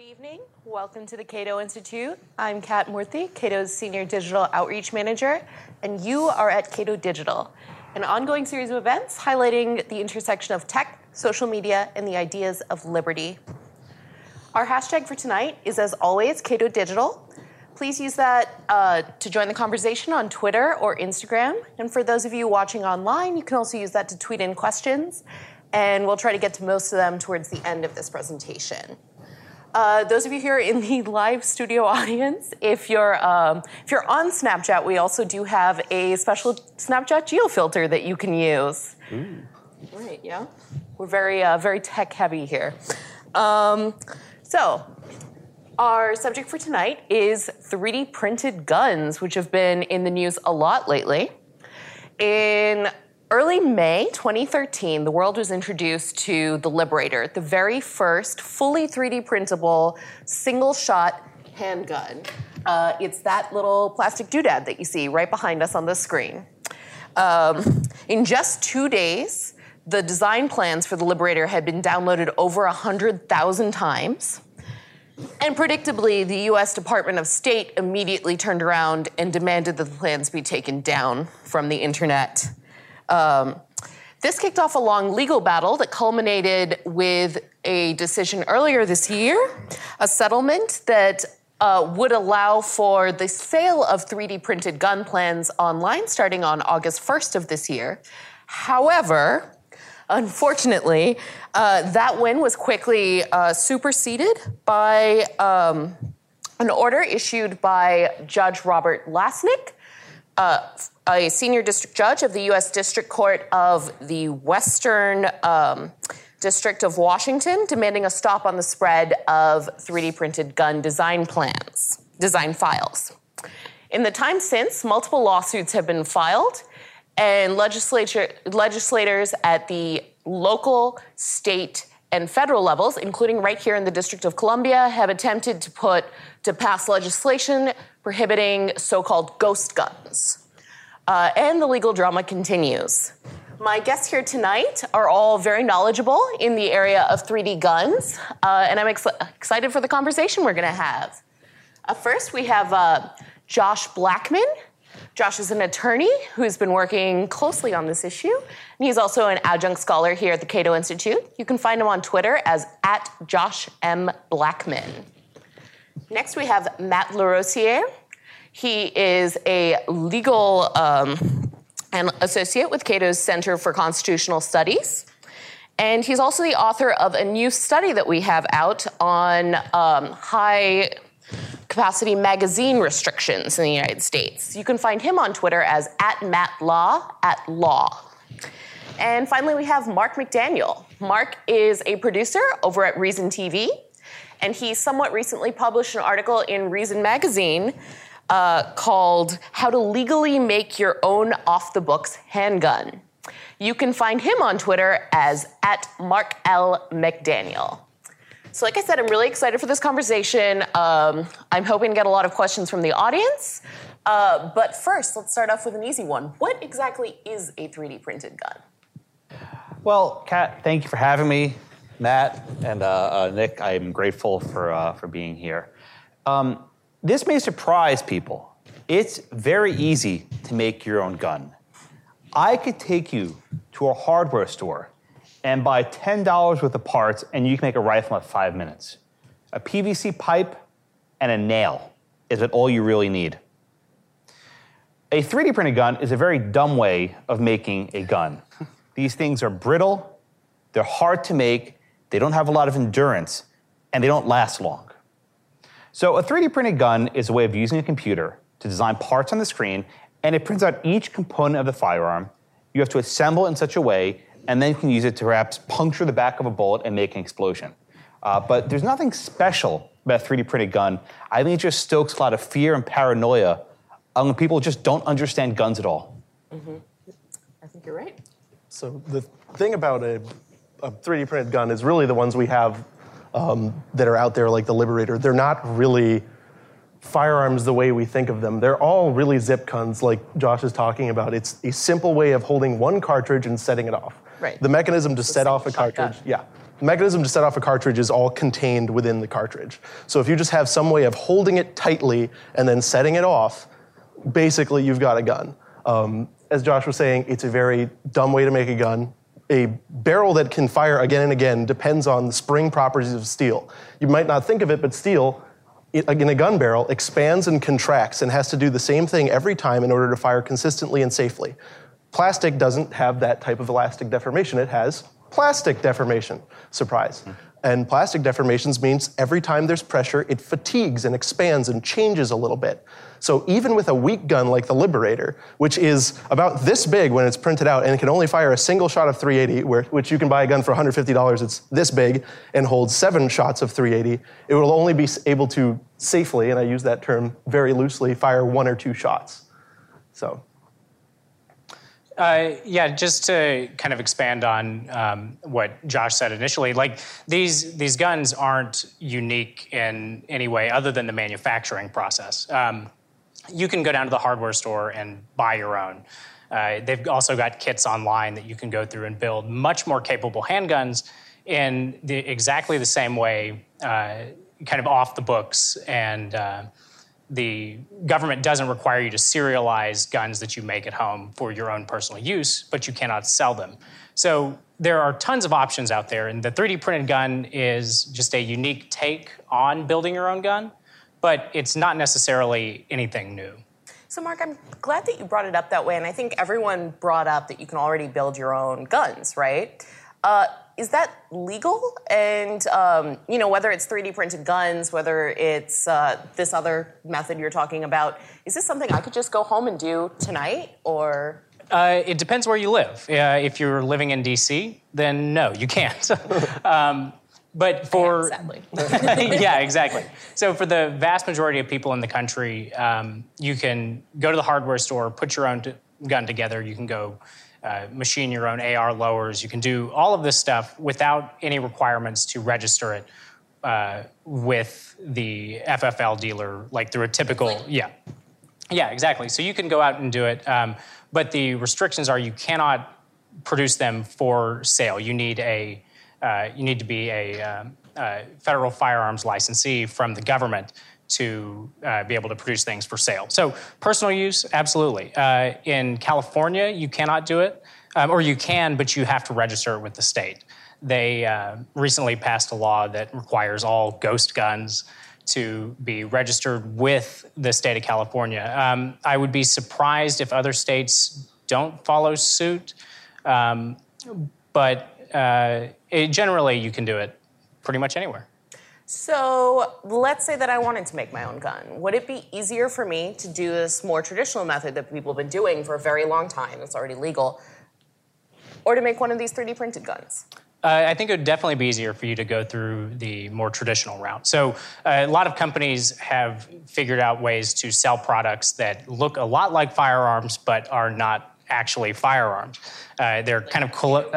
Good evening. Welcome to the Cato Institute. I'm Kat Murthy, Cato's Senior Digital Outreach Manager, and you are at Cato Digital, an ongoing series of events highlighting the intersection of tech, social media, and the ideas of liberty. Our hashtag for tonight is, as always, Cato Digital. Please use that uh, to join the conversation on Twitter or Instagram. And for those of you watching online, you can also use that to tweet in questions, and we'll try to get to most of them towards the end of this presentation. Uh, those of you here in the live studio audience, if you're um, if you're on Snapchat, we also do have a special Snapchat geo filter that you can use. Ooh. Right? Yeah, we're very uh, very tech heavy here. Um, so, our subject for tonight is 3D printed guns, which have been in the news a lot lately. In early May 2013, the world was introduced to the Liberator, the very first fully 3D printable single shot handgun. Uh, it's that little plastic doodad that you see right behind us on the screen. Um, in just two days, the design plans for the Liberator had been downloaded over 100,000 times. And predictably, the US Department of State immediately turned around and demanded that the plans be taken down from the internet. Um, this kicked off a long legal battle that culminated with a decision earlier this year, a settlement that uh, would allow for the sale of 3D printed gun plans online starting on August 1st of this year. However, unfortunately, uh, that win was quickly uh, superseded by um, an order issued by Judge Robert Lasnik, uh, a senior district judge of the U.S. District Court of the Western um, District of Washington, demanding a stop on the spread of 3D printed gun design plans, design files. In the time since, multiple lawsuits have been filed, and legislators at the local, state, and federal levels, including right here in the District of Columbia, have attempted to put to pass legislation prohibiting so-called ghost guns. Uh, and the legal drama continues. My guests here tonight are all very knowledgeable in the area of 3D guns, uh, and I'm ex- excited for the conversation we're going to have. Uh, first, we have uh, Josh Blackman. Josh is an attorney who's been working closely on this issue, and he's also an adjunct scholar here at the Cato Institute. You can find him on Twitter as at Josh M. Blackman. Next, we have Matt Larosiere. He is a legal um, and associate with Cato's Center for Constitutional Studies. And he's also the author of a new study that we have out on um, high capacity magazine restrictions in the United States. You can find him on Twitter as at Matt Law at Law. And finally, we have Mark McDaniel. Mark is a producer over at Reason TV, and he somewhat recently published an article in Reason Magazine uh, called How to Legally Make Your Own Off the Books Handgun. You can find him on Twitter as at Mark L. McDaniel. So, like I said, I'm really excited for this conversation. Um, I'm hoping to get a lot of questions from the audience. Uh, but first, let's start off with an easy one. What exactly is a 3D printed gun? Well, Kat, thank you for having me. Matt and uh, uh, Nick, I'm grateful for, uh, for being here. Um, this may surprise people. It's very easy to make your own gun. I could take you to a hardware store and buy $10 worth of parts, and you can make a rifle in five minutes. A PVC pipe and a nail is all you really need. A 3D printed gun is a very dumb way of making a gun. These things are brittle, they're hard to make, they don't have a lot of endurance, and they don't last long. So a 3D printed gun is a way of using a computer to design parts on the screen, and it prints out each component of the firearm. You have to assemble it in such a way, and then you can use it to perhaps puncture the back of a bullet and make an explosion. Uh, but there's nothing special about a 3D printed gun. I think it just stokes a lot of fear and paranoia when people just don't understand guns at all. Mm-hmm. I think you're right. So the thing about a, a 3D printed gun is really the ones we have um, that are out there, like the Liberator, they're not really firearms the way we think of them. They're all really zip guns, like Josh is talking about. It's a simple way of holding one cartridge and setting it off. Right. The mechanism to set off a cartridge, yeah, the mechanism to set off a cartridge is all contained within the cartridge. So if you just have some way of holding it tightly and then setting it off, basically you've got a gun. Um, as Josh was saying, it's a very dumb way to make a gun. A barrel that can fire again and again depends on the spring properties of steel. You might not think of it, but steel in a gun barrel expands and contracts and has to do the same thing every time in order to fire consistently and safely. Plastic doesn't have that type of elastic deformation. It has plastic deformation. Surprise. And plastic deformations means every time there's pressure, it fatigues and expands and changes a little bit. So even with a weak gun like the Liberator, which is about this big when it's printed out and it can only fire a single shot of 380, where, which you can buy a gun for $150, it's this big and holds seven shots of 380, it will only be able to safely, and I use that term very loosely, fire one or two shots. So uh, yeah, just to kind of expand on um, what Josh said initially, like these these guns aren't unique in any way other than the manufacturing process. Um, you can go down to the hardware store and buy your own. Uh, they've also got kits online that you can go through and build much more capable handguns in the, exactly the same way, uh, kind of off the books and uh, the government doesn't require you to serialize guns that you make at home for your own personal use, but you cannot sell them. So there are tons of options out there, and the 3D printed gun is just a unique take on building your own gun, but it's not necessarily anything new. So, Mark, I'm glad that you brought it up that way, and I think everyone brought up that you can already build your own guns, right? Uh, is that legal? And um, you know, whether it's 3D printed guns, whether it's uh, this other method you're talking about, is this something I could just go home and do tonight, or? Uh, it depends where you live. Uh, if you're living in DC, then no, you can't. um, but for exactly. yeah, exactly. So for the vast majority of people in the country, um, you can go to the hardware store, put your own gun together. You can go uh, machine your own AR lowers. You can do all of this stuff without any requirements to register it uh, with the FFL dealer, like through a typical, yeah. Yeah, exactly. So you can go out and do it, um, but the restrictions are you cannot produce them for sale. You need a uh, you need to be a, um, a federal firearms licensee from the government to uh, be able to produce things for sale. So, personal use, absolutely. Uh, in California, you cannot do it, um, or you can, but you have to register it with the state. They uh, recently passed a law that requires all ghost guns to be registered with the state of California. Um, I would be surprised if other states don't follow suit, um, but uh, it, generally, you can do it pretty much anywhere. So let's say that I wanted to make my own gun. Would it be easier for me to do this more traditional method that people have been doing for a very long time, it's already legal, or to make one of these 3D printed guns? Uh, I think it would definitely be easier for you to go through the more traditional route. So, uh, a lot of companies have figured out ways to sell products that look a lot like firearms but are not actually firearms. Uh, they're kind of collo-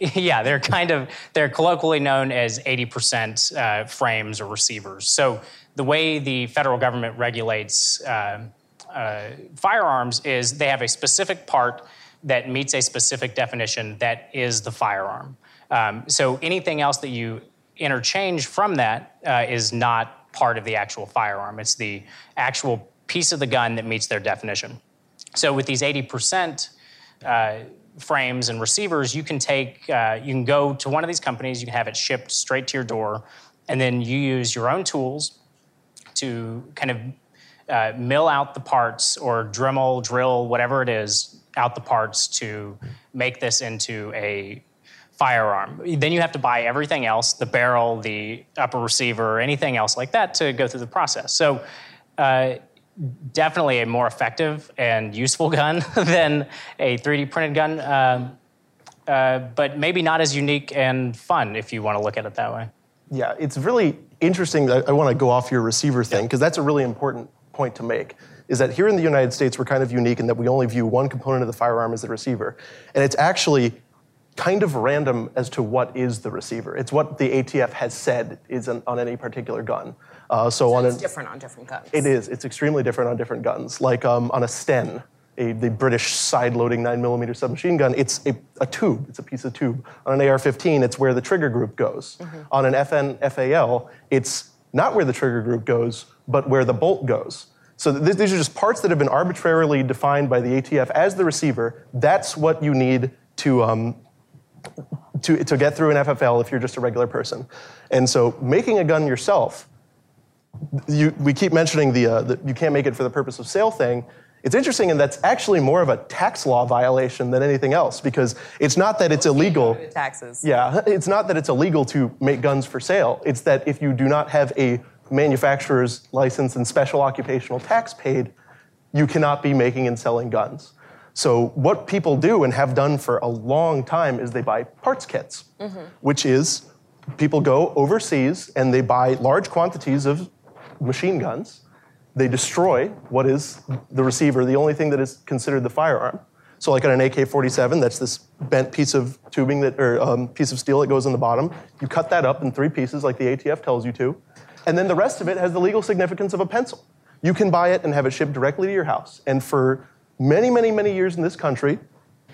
yeah, they're kind of they're colloquially known as 80% uh, frames or receivers. So the way the federal government regulates uh, uh, firearms is they have a specific part that meets a specific definition that is the firearm. Um, so anything else that you interchange from that uh, is not part of the actual firearm. It's the actual piece of the gun that meets their definition. So with these 80% uh, frames and receivers, you can take, uh, you can go to one of these companies, you can have it shipped straight to your door, and then you use your own tools to kind of uh, mill out the parts or Dremel, drill, whatever it is, out the parts to make this into a firearm. Then you have to buy everything else the barrel, the upper receiver, anything else like that to go through the process. So uh, definitely a more effective and useful gun than a 3D printed gun, um, uh, but maybe not as unique and fun if you want to look at it that way. Yeah, it's really interesting. I, I want to go off your receiver thing because that's a really important point to make. Is that here in the United States we're kind of unique in that we only view one component of the firearm as the receiver, and it's actually kind of random as to what is the receiver. It's what the ATF has said is an, on any particular gun. Uh, so, so on it's a, different on different guns. It is. It's extremely different on different guns. Like um, on a Sten, a, the British side-loading 9mm submachine gun, it's a, a, tube. It's a piece of tube. On an AR-15, it's where the trigger group goes. Mm-hmm. On an FN FAL, it's not where the trigger group goes, but where the bolt goes. So th- these are just parts that have been arbitrarily defined by the ATF as the receiver. That's what you need to, um, to, to get through an FFL if you're just a regular person. And so making a gun yourself, you, we keep mentioning the, uh, the you can't make it for the purpose of sale thing. It's interesting, and that's actually more of a tax law violation than anything else because it's not that it's illegal. Taxes. Yeah, it's not that it's illegal to make guns for sale. It's that if you do not have a manufacturer's license and special occupational tax paid, you cannot be making and selling guns. So, what people do and have done for a long time is they buy parts kits, mm-hmm. which is people go overseas and they buy large quantities of machine guns they destroy what is the receiver, the only thing that is considered the firearm. So, like on an AK-47, that's this bent piece of tubing that, or um, piece of steel that goes in the bottom. You cut that up in three pieces, like the ATF tells you to, and then the rest of it has the legal significance of a pencil. You can buy it and have it shipped directly to your house. And for many, many, many years in this country,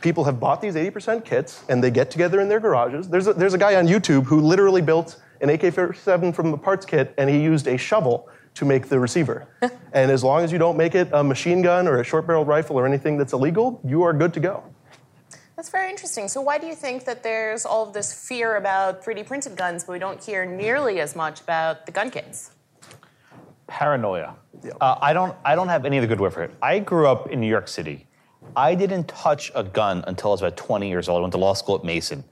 people have bought these 80% kits and they get together in their garages. There's a, there's a guy on YouTube who literally built an AK-47 from a parts kit and he used a shovel to make the receiver. and as long as you don't make it a machine gun or a short barreled rifle or anything that's illegal, you are good to go. That's very interesting. So, why do you think that there's all of this fear about 3D printed guns, but we don't hear nearly as much about the gun kits? Paranoia. Uh, I don't. I don't have any of the good word for it. I grew up in New York City. I didn't touch a gun until I was about 20 years old. I went to law school at Mason.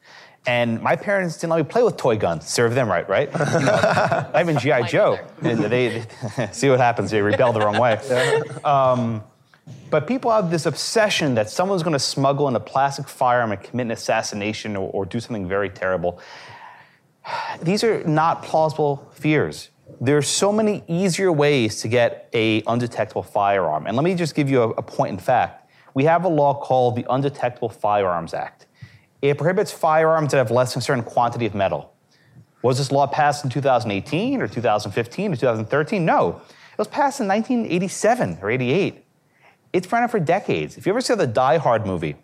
And my parents didn't let me play with toy guns. Serve them right, right? You know, not even GI Joe. And they, they see what happens. They rebel the wrong way. Um, but people have this obsession that someone's going to smuggle in a plastic firearm and commit an assassination or, or do something very terrible. These are not plausible fears. There are so many easier ways to get a undetectable firearm. And let me just give you a, a point in fact. We have a law called the Undetectable Firearms Act. It prohibits firearms that have less than a certain quantity of metal. Was this law passed in 2018 or 2015 or 2013? No. It was passed in 1987 or 88. It's been around for decades. If you ever see the Die Hard movie,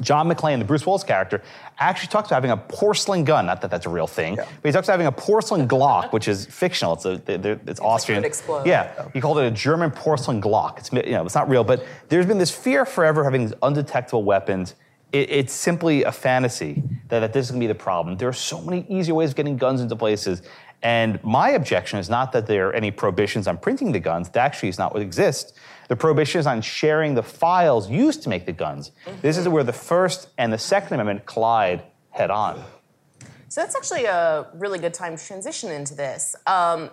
John McClane, the Bruce Willis character, actually talks about having a porcelain gun. Not that that's a real thing, yeah. but he talks about having a porcelain Glock, which is fictional. It's, a, it's, it's Austrian. explode. Yeah, he called it a German porcelain Glock. It's you know it's not real, but there's been this fear forever of having these undetectable weapons it, it's simply a fantasy that, that this is going to be the problem. There are so many easier ways of getting guns into places. And my objection is not that there are any prohibitions on printing the guns. That actually is not what exists. The prohibition is on sharing the files used to make the guns. Mm-hmm. This is where the First and the Second Amendment collide head on. So that's actually a really good time to transition into this. Um,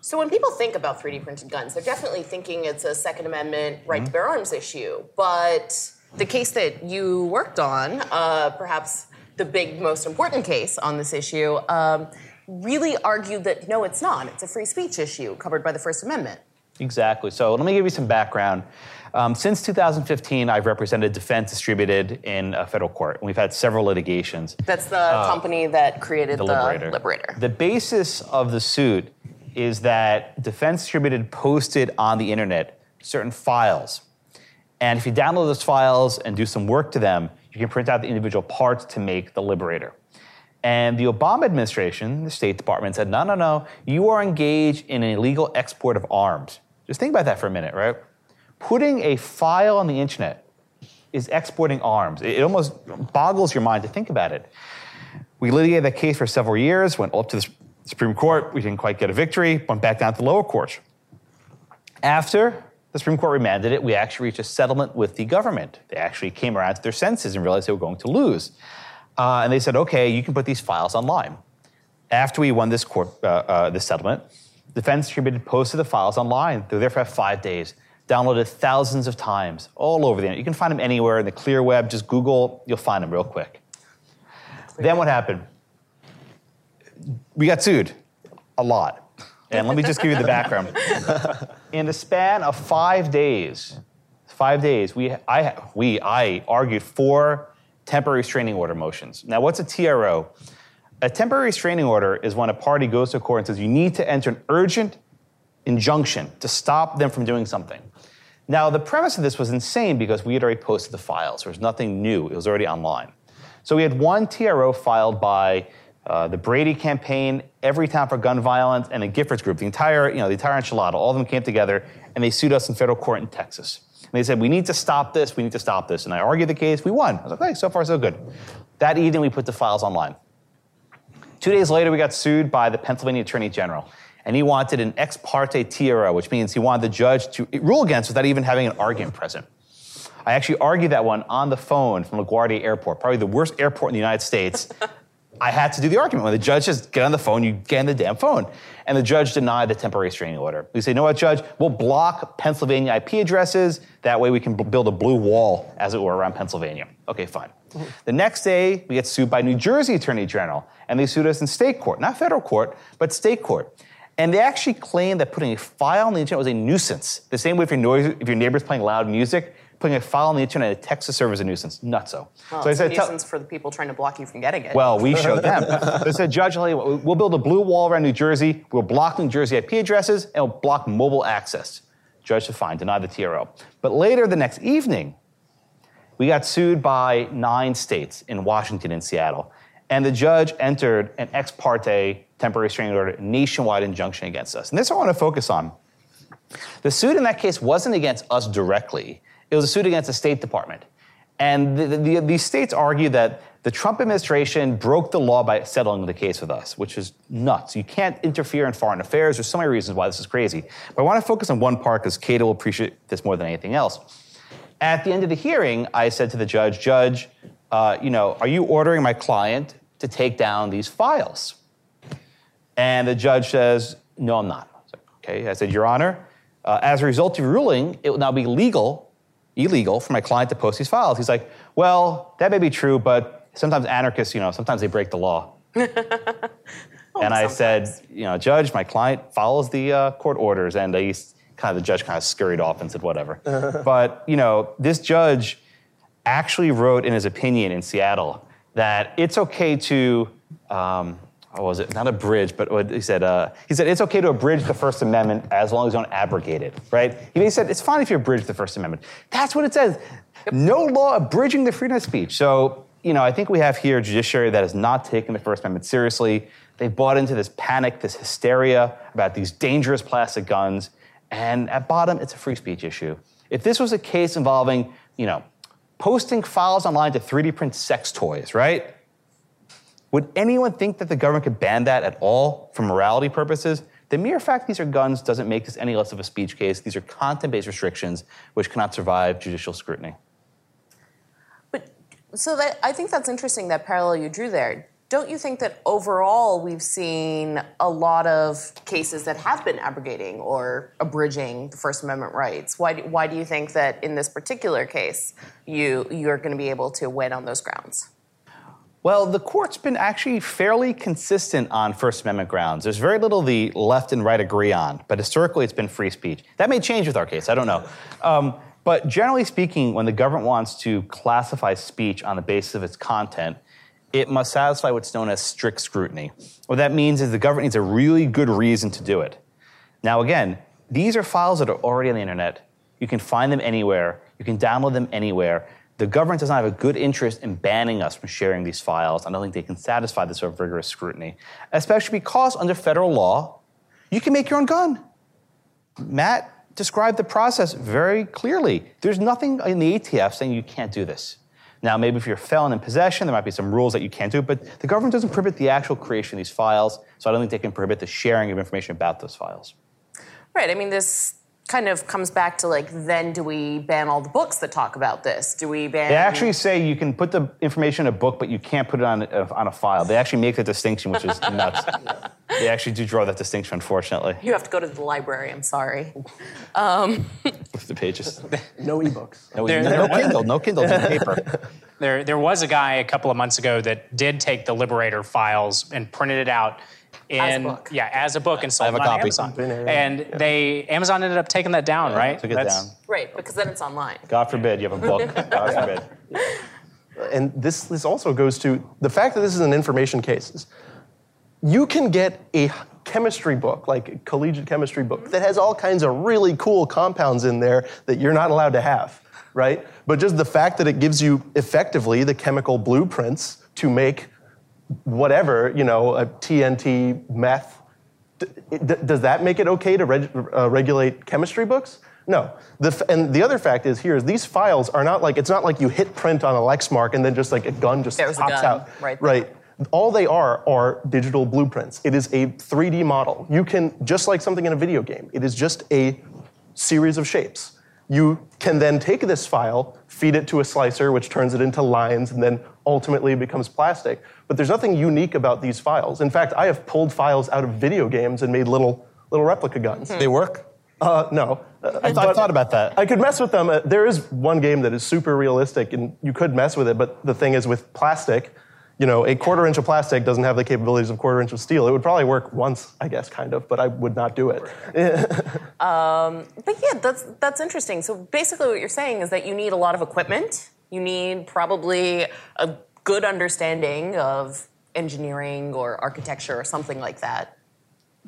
so when people think about 3D printed guns, they're definitely thinking it's a Second Amendment right mm-hmm. to bear arms issue. But the case that you worked on, uh, perhaps the big, most important case on this issue, um, really argued that no, it's not. It's a free speech issue covered by the First Amendment. Exactly. So let me give you some background. Um, since 2015, I've represented Defense Distributed in a federal court, and we've had several litigations. That's the uh, company that created the, the Liberator. Liberator. The basis of the suit is that Defense Distributed posted on the internet certain files and if you download those files and do some work to them, you can print out the individual parts to make the Liberator. And the Obama administration, the State Department, said, no, no, no, you are engaged in an illegal export of arms. Just think about that for a minute, right? Putting a file on the internet is exporting arms. It almost boggles your mind to think about it. We litigated that case for several years, went up to the Supreme Court, we didn't quite get a victory, went back down to the lower courts. After the Supreme Court remanded it. We actually reached a settlement with the government. They actually came around to their senses and realized they were going to lose. Uh, and they said, okay, you can put these files online. After we won this, court, uh, uh, this settlement, Defense Distributed posted the files online. They were there for five days, downloaded thousands of times all over the internet. You can find them anywhere in the clear web. Just Google, you'll find them real quick. Then what happened? We got sued a lot. And let me just give you the background. In the span of five days, five days, we, I, we, I argued four temporary restraining order motions. Now, what's a TRO? A temporary restraining order is when a party goes to court and says you need to enter an urgent injunction to stop them from doing something. Now, the premise of this was insane because we had already posted the files. There was nothing new, it was already online. So we had one TRO filed by uh, the Brady campaign, Everytown for Gun Violence, and the Giffords Group. The entire, you know, the entire enchilada, all of them came together and they sued us in federal court in Texas. And they said, we need to stop this, we need to stop this. And I argued the case, we won. I was like, hey, so far so good. That evening, we put the files online. Two days later, we got sued by the Pennsylvania Attorney General. And he wanted an ex parte TRO, which means he wanted the judge to rule against without even having an argument present. I actually argued that one on the phone from LaGuardia Airport, probably the worst airport in the United States. I had to do the argument. When the judge says, get on the phone, you get on the damn phone. And the judge denied the temporary restraining order. We say, you know what, judge? We'll block Pennsylvania IP addresses. That way we can b- build a blue wall, as it were, around Pennsylvania. Okay, fine. Mm-hmm. The next day, we get sued by New Jersey Attorney General. And they sued us in state court, not federal court, but state court. And they actually claimed that putting a file on the internet was a nuisance. The same way if your, noise, if your neighbor's playing loud music, putting a file on the internet in Texas serve as a nuisance. Nutso. Well, so I said, a nuisance for the people trying to block you from getting it. Well, we showed them. they said, Judge, we'll build a blue wall around New Jersey. We'll block New Jersey IP addresses and we'll block mobile access. Judge said, fine, deny the TRO. But later the next evening, we got sued by nine states in Washington and Seattle. And the judge entered an ex parte temporary restraining order nationwide injunction against us. And this I want to focus on. The suit in that case wasn't against us directly. It was a suit against the State Department. And the, the, these states argue that the Trump administration broke the law by settling the case with us, which is nuts. You can't interfere in foreign affairs. There's so many reasons why this is crazy. But I want to focus on one part because Cato will appreciate this more than anything else. At the end of the hearing, I said to the judge, Judge, uh, you know, are you ordering my client to take down these files? And the judge says, No, I'm not. I okay. I said, Your Honor, uh, as a result of your ruling, it will now be legal illegal for my client to post these files. He's like, well, that may be true, but sometimes anarchists, you know, sometimes they break the law. oh, and I sometimes. said, you know, judge, my client follows the uh, court orders, and he kind of the judge kind of scurried off and said whatever. but you know, this judge actually wrote in his opinion in Seattle that it's okay to. Um, what was it? Not abridge, but what he said. Uh, he said it's okay to abridge the First Amendment as long as you don't abrogate it, right? He said it's fine if you abridge the First Amendment. That's what it says. No law abridging the freedom of speech. So you know, I think we have here a judiciary that has not taken the First Amendment seriously. They've bought into this panic, this hysteria about these dangerous plastic guns, and at bottom, it's a free speech issue. If this was a case involving, you know, posting files online to 3D print sex toys, right? Would anyone think that the government could ban that at all for morality purposes? The mere fact these are guns doesn't make this any less of a speech case. These are content based restrictions which cannot survive judicial scrutiny. But so that, I think that's interesting that parallel you drew there. Don't you think that overall we've seen a lot of cases that have been abrogating or abridging the First Amendment rights? Why do, why do you think that in this particular case you you're going to be able to win on those grounds? Well, the court's been actually fairly consistent on First Amendment grounds. There's very little the left and right agree on, but historically it's been free speech. That may change with our case, I don't know. Um, but generally speaking, when the government wants to classify speech on the basis of its content, it must satisfy what's known as strict scrutiny. What that means is the government needs a really good reason to do it. Now, again, these are files that are already on the internet. You can find them anywhere, you can download them anywhere the government does not have a good interest in banning us from sharing these files. I don't think they can satisfy this sort of rigorous scrutiny, especially because under federal law, you can make your own gun. Matt described the process very clearly. There's nothing in the ATF saying you can't do this. Now, maybe if you're a felon in possession, there might be some rules that you can't do, but the government doesn't prohibit the actual creation of these files, so I don't think they can prohibit the sharing of information about those files. Right. I mean, this kind of comes back to like then do we ban all the books that talk about this? Do we ban they actually say you can put the information in a book but you can't put it on a, on a file. They actually make the distinction which is nuts. They actually do draw that distinction unfortunately. You have to go to the library i'm sorry. Um, with the pages. No ebooks. No, there, no, no kindle no kindle no paper. There, there was a guy a couple of months ago that did take the liberator files and printed it out in yeah as a book and sold it on copy. Amazon. And yeah. they Amazon ended up taking that down, yeah, right? Took it That's, down. Right, because then it's online. God forbid you have a book. God forbid. And this this also goes to the fact that this is an information case. You can get a chemistry book, like a collegiate chemistry book, that has all kinds of really cool compounds in there that you're not allowed to have, right? But just the fact that it gives you effectively the chemical blueprints to make whatever, you know, a TNT meth, d- d- does that make it okay to reg- uh, regulate chemistry books? No. The f- and the other fact is here is these files are not like it's not like you hit print on a Lexmark and then just like a gun just There's a pops gun out. right there. Right. All they are are digital blueprints. It is a 3D model. You can just like something in a video game. It is just a series of shapes. You can then take this file, feed it to a slicer, which turns it into lines, and then ultimately it becomes plastic. But there's nothing unique about these files. In fact, I have pulled files out of video games and made little little replica guns. They work? Uh, no. I thought, I thought about that. I could mess with them. Uh, there is one game that is super realistic, and you could mess with it. But the thing is, with plastic, you know, a quarter inch of plastic doesn't have the capabilities of quarter inch of steel. It would probably work once, I guess, kind of, but I would not do it. But yeah, that's that's interesting. So basically, what you're saying is that you need a lot of equipment. You need probably a good understanding of engineering or architecture or something like that,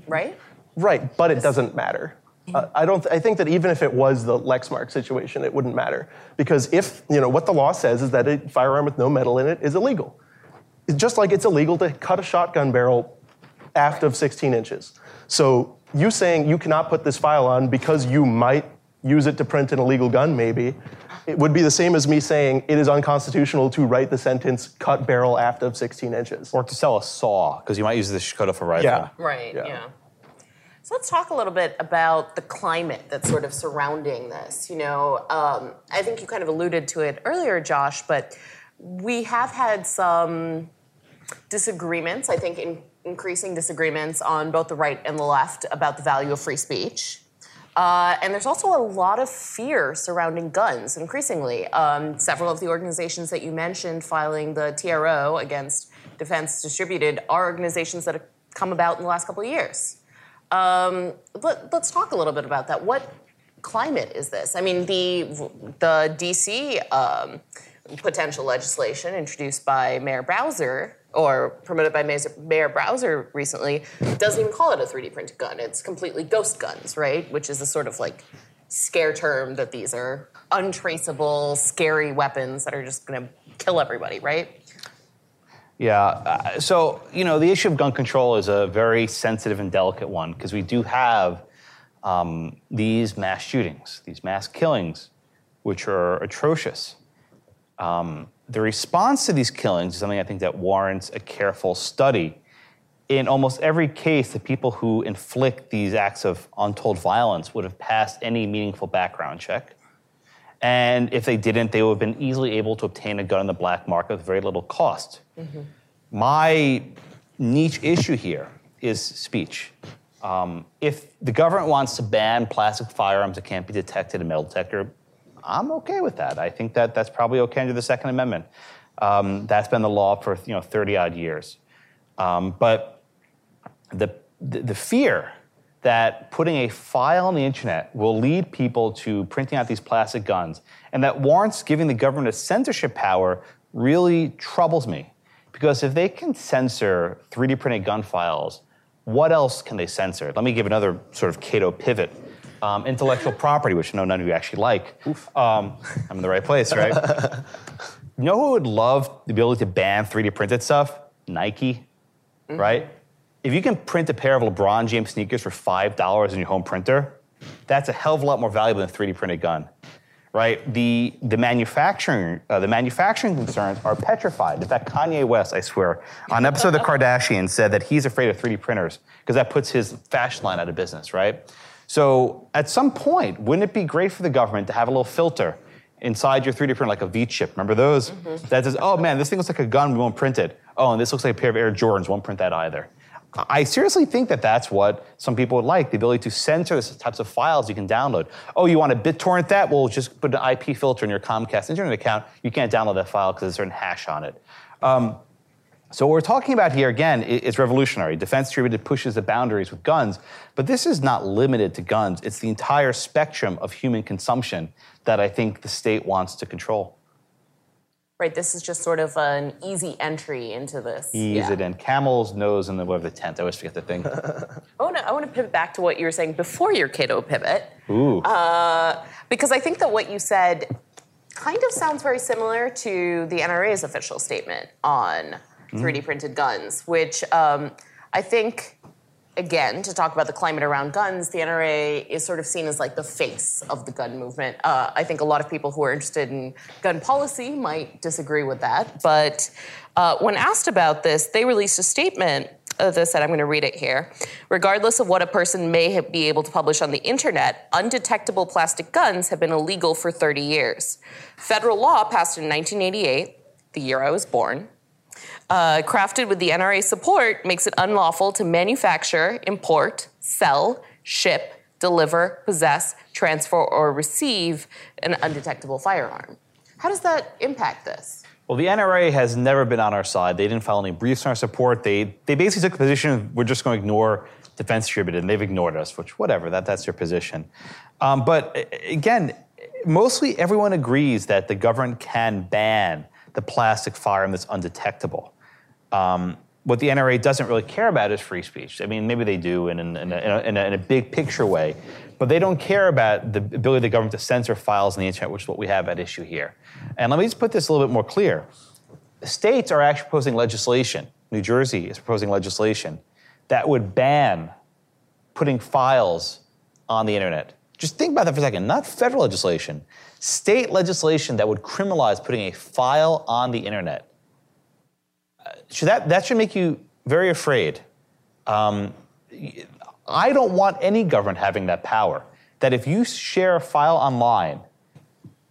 right? Right, but it doesn't matter. Uh, I don't. I think that even if it was the Lexmark situation, it wouldn't matter because if you know what the law says is that a firearm with no metal in it is illegal. It's just like it's illegal to cut a shotgun barrel aft of 16 inches. So you saying you cannot put this file on because you might use it to print an illegal gun, maybe. It would be the same as me saying it is unconstitutional to write the sentence "cut barrel aft of 16 inches." Or to sell a saw, because you might use this to cut off a rifle. Yeah. Right. Yeah. Yeah. So let's talk a little bit about the climate that's sort of surrounding this. You know, um, I think you kind of alluded to it earlier, Josh, but we have had some disagreements. I think in, increasing disagreements on both the right and the left about the value of free speech. Uh, and there's also a lot of fear surrounding guns, increasingly. Um, several of the organizations that you mentioned filing the TRO against Defense Distributed are organizations that have come about in the last couple of years. Um, let, us talk a little bit about that. What climate is this? I mean, the the DC um, potential legislation introduced by Mayor Bowser or promoted by Mayor Bowser recently doesn't even call it a 3D printed gun. It's completely ghost guns, right? Which is a sort of like scare term that these are untraceable, scary weapons that are just going to kill everybody, right? Yeah. Uh, so, you know, the issue of gun control is a very sensitive and delicate one because we do have um, these mass shootings, these mass killings, which are atrocious. Um, the response to these killings is something I think that warrants a careful study. In almost every case, the people who inflict these acts of untold violence would have passed any meaningful background check. And if they didn't, they would have been easily able to obtain a gun in the black market with very little cost. My niche issue here is speech. Um, if the government wants to ban plastic firearms that can't be detected in metal detector, I'm okay with that. I think that that's probably okay under the Second Amendment. Um, that's been the law for you know 30 odd years. Um, but the, the the fear that putting a file on the internet will lead people to printing out these plastic guns, and that warrants giving the government a censorship power really troubles me. Because if they can censor 3D printed gun files, what else can they censor? Let me give another sort of Cato pivot. Um, intellectual property, which I know none of you actually like. Um, I'm in the right place, right? you know who would love the ability to ban 3D printed stuff? Nike, right? If you can print a pair of LeBron James sneakers for $5 in your home printer, that's a hell of a lot more valuable than a 3D printed gun right? The the manufacturing uh, the manufacturing concerns are petrified. In fact, Kanye West, I swear, on an episode of The Kardashians, said that he's afraid of 3D printers because that puts his fashion line out of business, right? So at some point, wouldn't it be great for the government to have a little filter inside your 3D printer, like a V chip? Remember those? That says, oh man, this thing looks like a gun, we won't print it. Oh, and this looks like a pair of Air Jordans, won't print that either. I seriously think that that's what some people would like the ability to censor the types of files you can download. Oh, you want to BitTorrent that? Well, just put an IP filter in your Comcast internet account. You can't download that file because there's a certain hash on it. Um, so, what we're talking about here, again, is revolutionary. Defense Distributed pushes the boundaries with guns, but this is not limited to guns. It's the entire spectrum of human consumption that I think the state wants to control. right, this is just sort of an easy entry into this. Ease Yeah. it in. Camel's nose in the web of the tent. I always forget the thing. Oh, I want to I want to pivot back to what you were saying before your Cato pivot, Ooh. Uh, because I think that what you said kind of sounds very similar to the NRA's official statement on 3D printed guns, which um, I think. Again, to talk about the climate around guns, the NRA is sort of seen as like the face of the gun movement. Uh, I think a lot of people who are interested in gun policy might disagree with that. But uh, when asked about this, they released a statement as I said, I'm going to read it here. Regardless of what a person may be able to publish on the internet, undetectable plastic guns have been illegal for 30 years. Federal law passed in 1988, the year I was born, uh, crafted with the NRA support, makes it unlawful to manufacture, import, sell, ship, deliver, possess, transfer, or receive an undetectable firearm. How does that impact this? Well, the NRA has never been on our side. They didn't file any briefs on our support. They they basically took the position we're just going to ignore defense distributed, and they've ignored us. Which whatever, that that's their position. Um, but again, mostly everyone agrees that the government can ban the plastic firearm that's undetectable. Um, what the NRA doesn't really care about is free speech. I mean, maybe they do in, in, in, a, in, a, a big picture way, but they don't care about the ability of the government to censor files on the internet, which is what we have at issue here. And let me just put this a little bit more clear. States are actually proposing legislation. New Jersey is proposing legislation that would ban putting files on the internet. Just think about that for a second. Not federal legislation, state legislation that would criminalize putting a file on the internet. Should that, that should make you very afraid. Um, I don't want any government having that power. That if you share a file online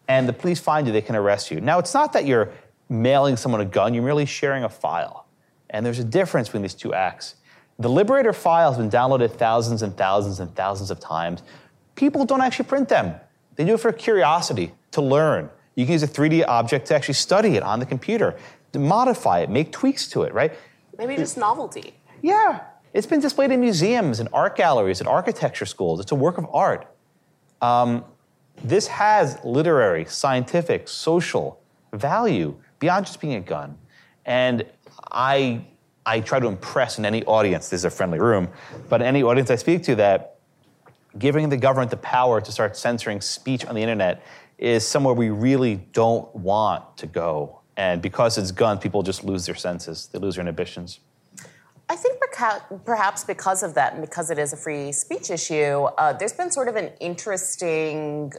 and the police find you, they can arrest you. Now, it's not that you're mailing someone a gun, you're merely sharing a file. And there's a difference between these two acts. The Liberator file has been downloaded thousands and thousands and thousands of times. People don't actually print them, they do it for curiosity, to learn. You can use a 3D object to actually study it on the computer, modify it, make tweaks to it, right? Maybe just novelty. Yeah, it's been displayed in museums and art galleries and architecture schools. It's a work of art. Um, this has literary, scientific, social value beyond just being a gun. And I, I try to impress in any audience, this is a friendly room, but any audience I speak to that giving the government the power to start censoring speech on the internet is somewhere we really don't want to go. And because it's guns, people just lose their senses, they lose their inhibitions. I think perhaps because of that, and because it is a free speech issue, uh, there's been sort of an interesting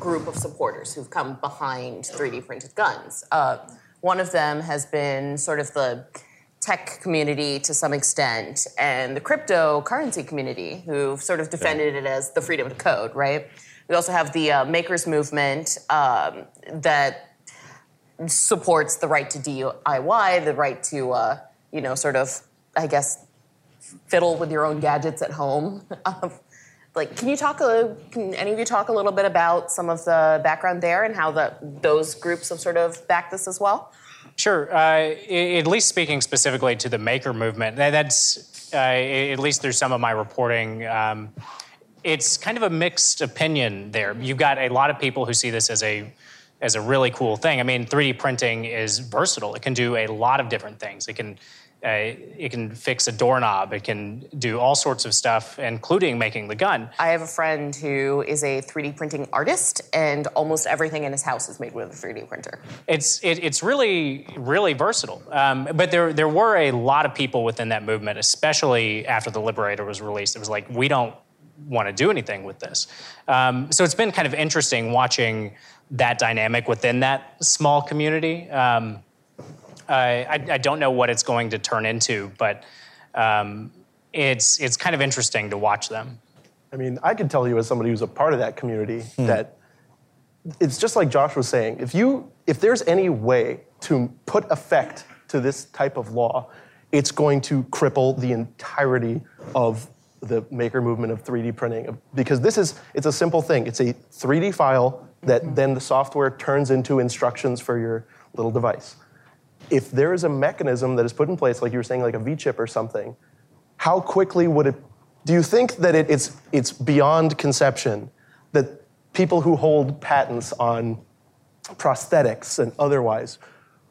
group of supporters who've come behind 3D printed guns. Uh, one of them has been sort of the tech community to some extent, and the cryptocurrency community who've sort of defended it as the freedom to code, right? We also have the uh, makers movement um, that supports the right to DIY, the right to, uh, you know, sort of, I guess, fiddle with your own gadgets at home. Um, like, can you talk? A, can any of you talk a little bit about some of the background there and how the those groups have sort of backed this as well? Sure. Uh, at least speaking specifically to the maker movement, that's uh, at least through some of my reporting. Um, it's kind of a mixed opinion there. You've got a lot of people who see this as a as a really cool thing. I mean, 3D printing is versatile. It can do a lot of different things. It can uh, it can fix a doorknob. It can do all sorts of stuff, including making the gun. I have a friend who is a 3D printing artist, and almost everything in his house is made with a 3D printer. It's it, it's really really versatile. Um, but there there were a lot of people within that movement, especially after the Liberator was released. It was like we don't want to do anything with this. Um, so it's been kind of interesting watching that dynamic within that small community. Um, I, I I don't know what it's going to turn into, but um, it's it's kind of interesting to watch them. I mean, I could tell you as somebody who's a part of that community that it's just like Josh was saying. If you if there's any way to put effect to this type of law, it's going to cripple the entirety of the maker movement of 3D printing because this is it's a simple thing. It's a 3D file that mm-hmm. then the software turns into instructions for your little device. If there is a mechanism that is put in place, like you were saying, like a V chip or something, how quickly would it do you think that it, it's it's beyond conception that people who hold patents on prosthetics and otherwise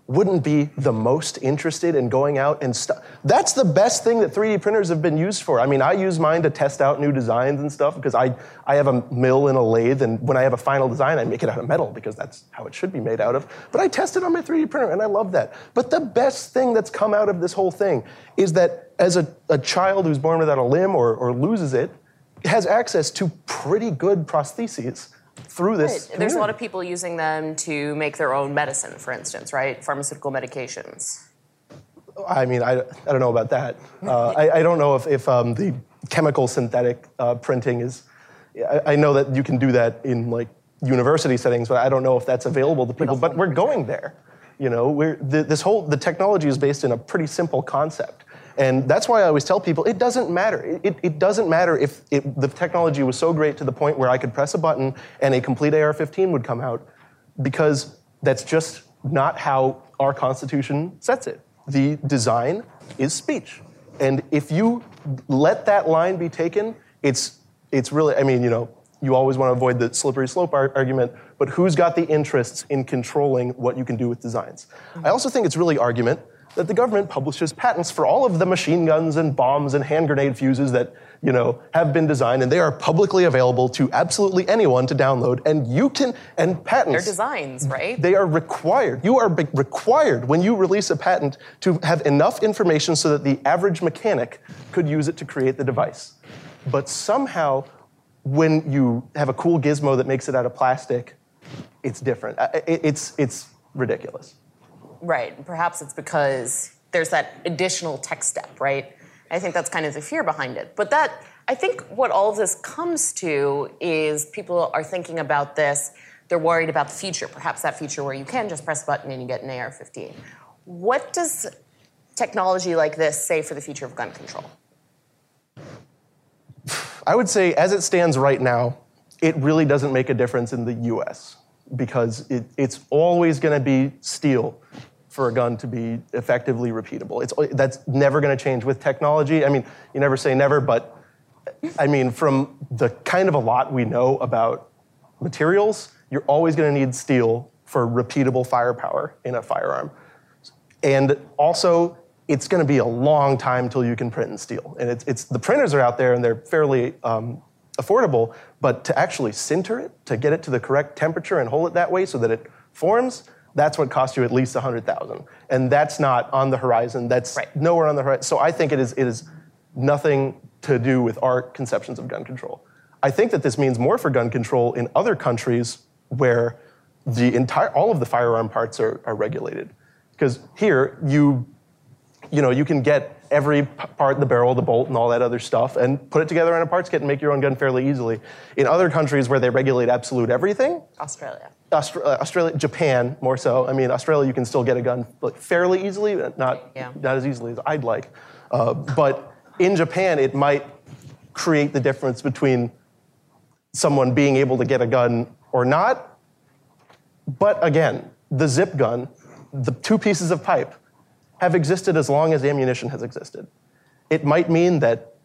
wouldn't be the most interested in going out and stuff. That's the best thing that 3D printers have been used for. I mean, I use mine to test out new designs and stuff because I, I have a mill and a lathe, and when I have a final design, I make it out of metal because that's how it should be made out of. But I test it on my 3D printer, and I love that. But the best thing that's come out of this whole thing is that as a, a child who's born without a limb or, or loses it, has access to pretty good prostheses through this. Right. There's a lot of people using them to make their own medicine, for instance, right? Pharmaceutical medications. I mean, I, I don't know about that. Uh, I, I don't know if, if um, the chemical synthetic uh, printing is. I, I, know that you can do that in like university settings, but I don't know if that's available to people. But we're going there. You know, we're, the, this whole the technology is based in a pretty simple concept. And that's why I always tell people it doesn't matter. It, it doesn't matter if it, the technology was so great to the point where I could press a button and a complete AR 15 would come out, because that's just not how our Constitution sets it. The design is speech. And if you let that line be taken, it's, it's really, I mean, you know, you always want to avoid the slippery slope argument, but who's got the interests in controlling what you can do with designs? I also think it's really argument that the government publishes patents for all of the machine guns and bombs and hand grenade fuses that you know have been designed and they are publicly available to absolutely anyone to download and you can and patents they're designs right? They are required. You are required when you release a patent to have enough information so that the average mechanic could use it to create the device. But somehow when you have a cool gizmo that makes it out of plastic it's different. It's it's ridiculous Right. And perhaps it's because there's that additional tech step, right? I think that's kind of the fear behind it. But that, I think what all of this comes to is people are thinking about this, they're worried about the future, perhaps that future where you can just press a button and you get an AR 15. What does technology like this say for the future of gun control? I would say, as it stands right now, it really doesn't make a difference in the US because it, it's always going to be steel for a gun to be effectively repeatable. It's, that's never going to change with technology. I mean, you never say never, but I mean, from the kind of a lot we know about materials, you're always going to need steel for repeatable firepower in a firearm. And also, it's going to be a long time till you can print in steel. And it's, it's the printers are out there and they're fairly um, affordable, but to actually sinter it, to get it to the correct temperature and hold it that way so that it forms, that's what costs you at least 100,000. And that's not on the horizon. That's right. nowhere on the horizon. So I think it is, it is nothing to do with our conceptions of gun control. I think that this means more for gun control in other countries where the entire, all of the firearm parts are, are regulated. Because here, you, you know, you can get every part, the barrel, the bolt, and all that other stuff, and put it together in a parts kit and make your own gun fairly easily. In other countries where they regulate absolute everything, Australia. Austra- uh, Australia, Japan more so. I mean, Australia, you can still get a gun like, fairly easily, not yeah. not as easily as I'd like. Uh, but in Japan, it might create the difference between someone being able to get a gun or not. But again, the zip gun, the two pieces of pipe, have existed as long as ammunition has existed. It might mean that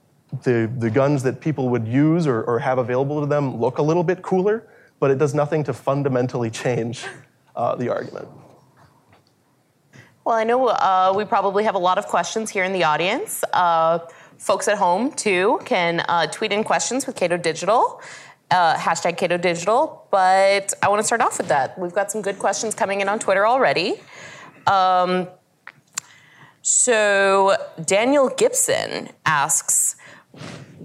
the, the guns that people would use or, or have available to them look a little bit cooler, but it does nothing to fundamentally change uh, the argument. Well, I know uh, we probably have a lot of questions here in the audience. Uh, folks at home, too, can uh, tweet in questions with Cato Digital. Uh, hashtag Cato Digital, but I want to start off with that. We've got some good questions coming in on Twitter already. Um, so Daniel Gibson asks,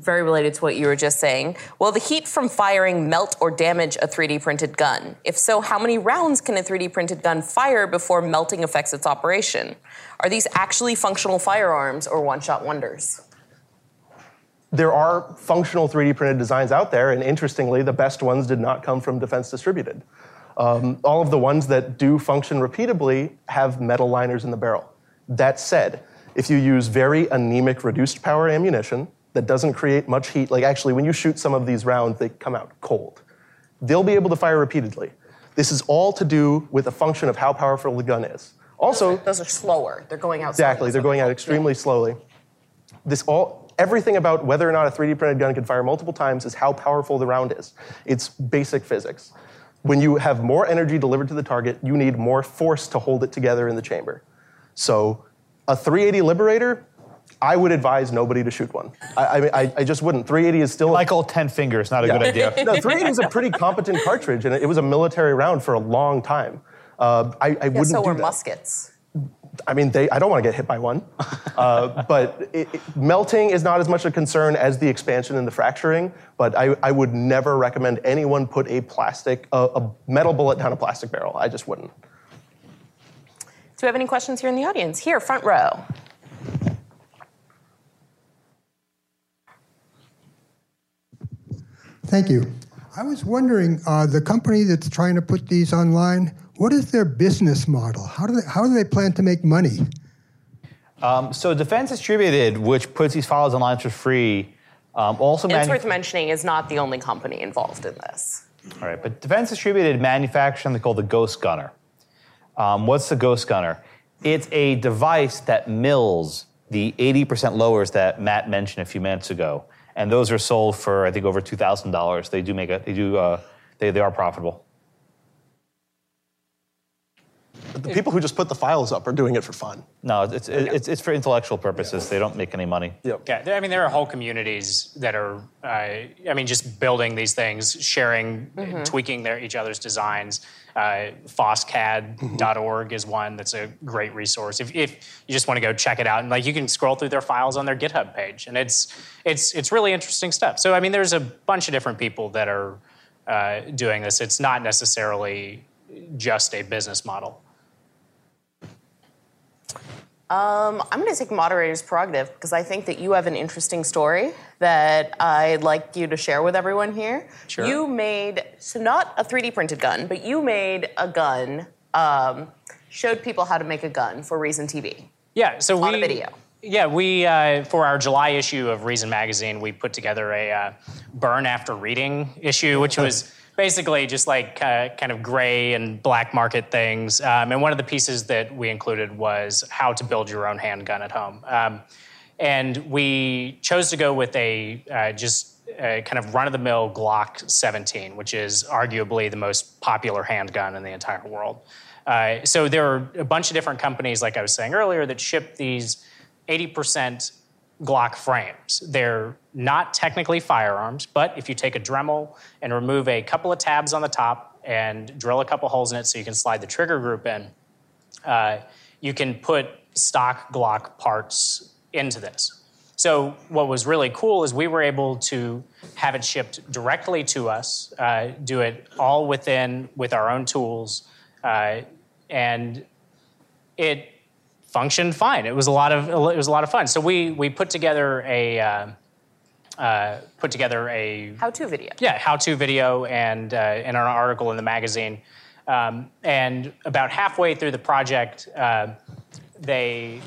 very related to what you were just saying. Will the heat from firing melt or damage a 3D printed gun? If so, how many rounds can a 3D printed gun fire before melting affects its operation? Are these actually functional firearms or one shot wonders? There are functional 3D printed designs out there, and interestingly, the best ones did not come from Defense Distributed. Um, all of the ones that do function repeatably have metal liners in the barrel. That said, if you use very anemic reduced power ammunition that doesn't create much heat, like actually when you shoot some of these rounds, they come out cold. They'll be able to fire repeatedly. This is all to do with a function of how powerful the gun is. Also, those are, those are slower. They're going out exactly. They're going out extremely slowly. This all everything about whether or not a 3D printed gun can fire multiple times is how powerful the round is. It's basic physics. when you have more energy delivered to the target, you need more force to hold it together in the chamber. So a 380 Liberator, I would advise nobody to shoot one. I, I, mean, I, I just wouldn't. 380 is still Like all 10 fingers, not a good idea. no, 380 is a pretty competent cartridge, and it was a military round for a long time. Uh, I, I Yeah, wouldn't so do were that. muskets. I mean, they, I don't want to get hit by one. Uh, but it, it- melting is not as much a concern as the expansion and the fracturing. But I, I would never recommend anyone put a plastic, a, a metal bullet down a plastic barrel. I just wouldn't. Do we have any questions here in the audience? Here, front row. Thank you. I was wondering, uh, the company that's trying to put these online, what is their business model? How do they, how do they plan to make money? Um, so Defense Distributed, which puts these files online for free, um, also And it's manu- worth mentioning is not the only company involved in this. All right, but Defense Distributed manufactures something called the Ghost Gunner. Um, what's the Ghost Gunner? It's a device that mills the 80% lowers that Matt mentioned a few minutes ago, and those are sold for I think over two thousand dollars. They do make a they do uh, they they are profitable. But the people who just put the files up are doing it for fun. No, it's it's it's for intellectual purposes. They don't make any money. Yep. Yeah, there- I mean, there are whole communities that are, uh, I mean, just building these things, sharing, tweaking their each other's designs. Uh, FOSSCAD.org is one that's a great resource. If, if you just want to go check it out, and like you can scroll through their files on their GitHub page, and it's it's it's really interesting stuff. So I mean, there's a bunch of different people that are uh, doing this. It's not necessarily just a business model. Um, I'm going to take moderator's prerogative because I think that you have an interesting story that I'd like you to share with everyone here. Sure. You made, so not a 3D printed gun, but you made a gun, um, showed people how to make a gun for Reason TV. Yeah, so On we a video. Yeah, we uh, for our July issue of Reason magazine, we put together a uh, burn after reading issue, which was basically just like uh, kind of gray and black market things. Um, and one of the pieces that we included was how to build your own handgun at home. Um, and we chose to go with a uh, just a kind of run of the mill Glock 17, which is arguably the most popular handgun in the entire world. Uh, so there are a bunch of different companies, like I was saying earlier, that ship these 80% Glock frames. They're not technically firearms, but if you take a Dremel and remove a couple of tabs on the top and drill a couple holes in it so you can slide the trigger group in, uh, you can put stock Glock parts into this. So what was really cool is we were able to have it shipped directly to us, uh, do it all within with our own tools, uh, and it functioned fine. It was a lot of it was a lot of fun. So we we put together a uh, uh, put together a How to video. yeah, how-to video and uh, and an article in the magazine. Um, and about halfway through the project, uh, they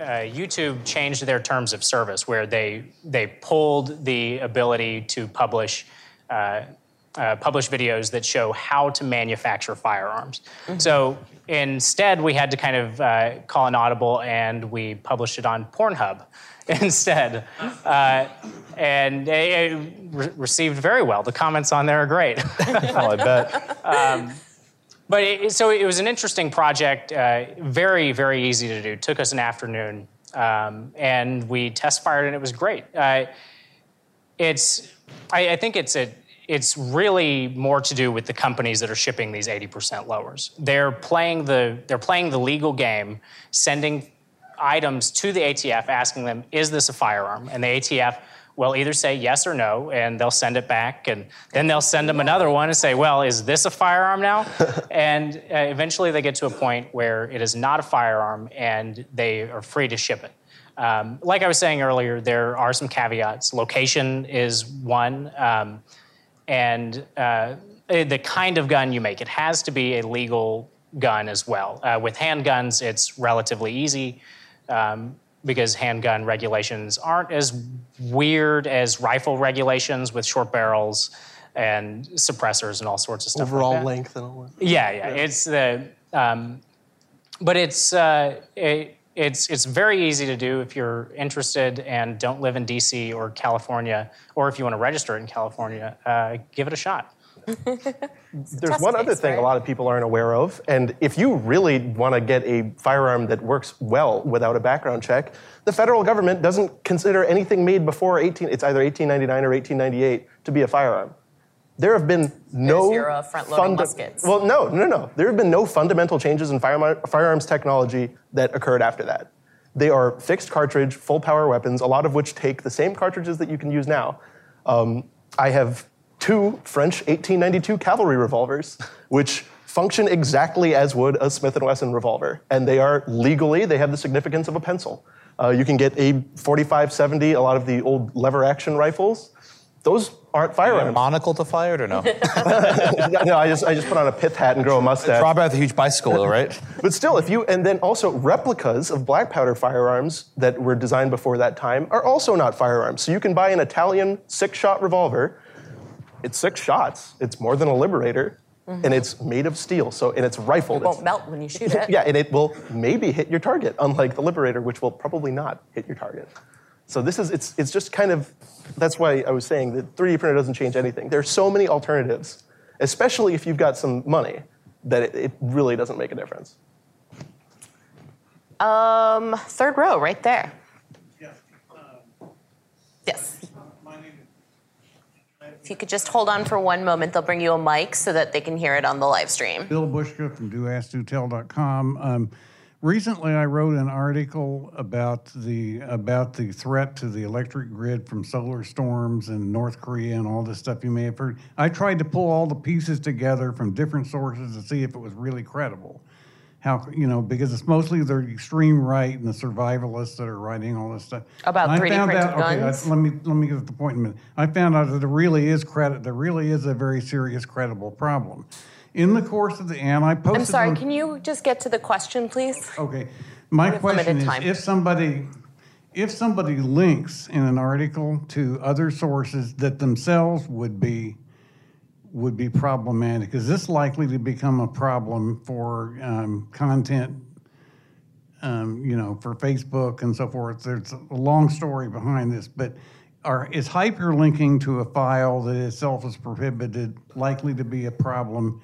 uh, YouTube changed their terms of service, where they they pulled the ability to publish. Uh, publish videos that show how to manufacture firearms. So instead, we had to kind of uh, call an audible and we published it on Pornhub instead. Uh, and it, re- received very well. The comments on there are great. Oh, I bet. But it, so it was an interesting project, uh, very, very easy to do. Took us an afternoon, um, and we test fired, and it was great. Uh, it's, I, I think it's a, it's really more to do with the companies that are shipping these 80% lowers. They're playing the, they're playing the legal game, sending items to the ATF, asking them, "Is this a firearm?" And the ATF will either say yes or no, and they'll send it back, and then they'll send them another one and say, "Well, is this a firearm now?" and uh, eventually, they get to a point where it is not a firearm, and they are free to ship it. Um, like I was saying earlier, there are some caveats. Location is one, um, and uh, the kind of gun you make. It has to be a legal gun as well. Uh, with handguns, it's relatively easy um, because handgun regulations aren't as weird as rifle regulations with short barrels and suppressors and all sorts of stuff. like Overall that. length and all that. Yeah, yeah. It's the, um, but it's uh, it, it's it's very easy to do if you're interested and don't live in DC or California, or if you want to register it in California. Uh, give it a shot. There's test one other thing right? a lot of people aren't aware of, and if you really want to get a firearm that works well without a background check, the federal government doesn't consider anything made before 18. It's either 1899 or 1898 to be a firearm. There have been no your, uh, front-loading. Well, no, no, no. There have been no fundamental changes in firearm, firearms technology that occurred after that. They are fixed cartridge, full power weapons, a lot of which take the same cartridges that you can use now. Um, I have two French 1892 cavalry revolvers, which function exactly as would a Smith & Wesson revolver, and they are legally they have the significance of a pencil. Uh, you can get a 45-70, a lot of the old lever action rifles. Those aren't A firearms. monocle to fire it or no? no, I just I just put on a pith hat and grow a mustache. Rob out a huge bicycle, though, right? But still, if you and then also replicas of black powder firearms that were designed before that time are also not firearms. So you can buy an Italian six-shot revolver. It's six shots. It's more than a Liberator, and it's made of steel. So and it's rifled. Mm-hmm. It won't It's- melt when you shoot it. yeah, and it will maybe hit your target, unlike the Liberator, which will probably not hit your target. So this is it's it's just kind of that's why I was saying that 3D printer doesn't change anything. There's so many alternatives, especially if you've got some money, that it, it really doesn't make a difference. Um, third row, right there. Yeah. Yes. If you could just hold on for one moment, they'll bring you a mic so that they can hear it on the live stream. Bill Boushka from DoAskDoTell.com. Um, recently, I wrote an article about the about the threat to the electric grid from solar storms in North Korea and all this stuff you may have heard. I tried to pull all the pieces together from different sources to see if it was really credible. How you know because it's mostly the extreme right and the survivalists that are writing all this stuff. About I 3D found printed out- okay, I- let me let me get to the point in a minute. I found out that there really is credit. There really is a very serious, credible problem. In the course of the and I posted. I'm sorry, on- can you just get to the question, please? Okay, my question is: time. if somebody, if somebody links in an article to other sources that themselves would be would be problematic, is this likely to become a problem for um, content? Um, you know, for Facebook and so forth. There's a long story behind this, but are, is hyperlinking to a file that itself is prohibited likely to be a problem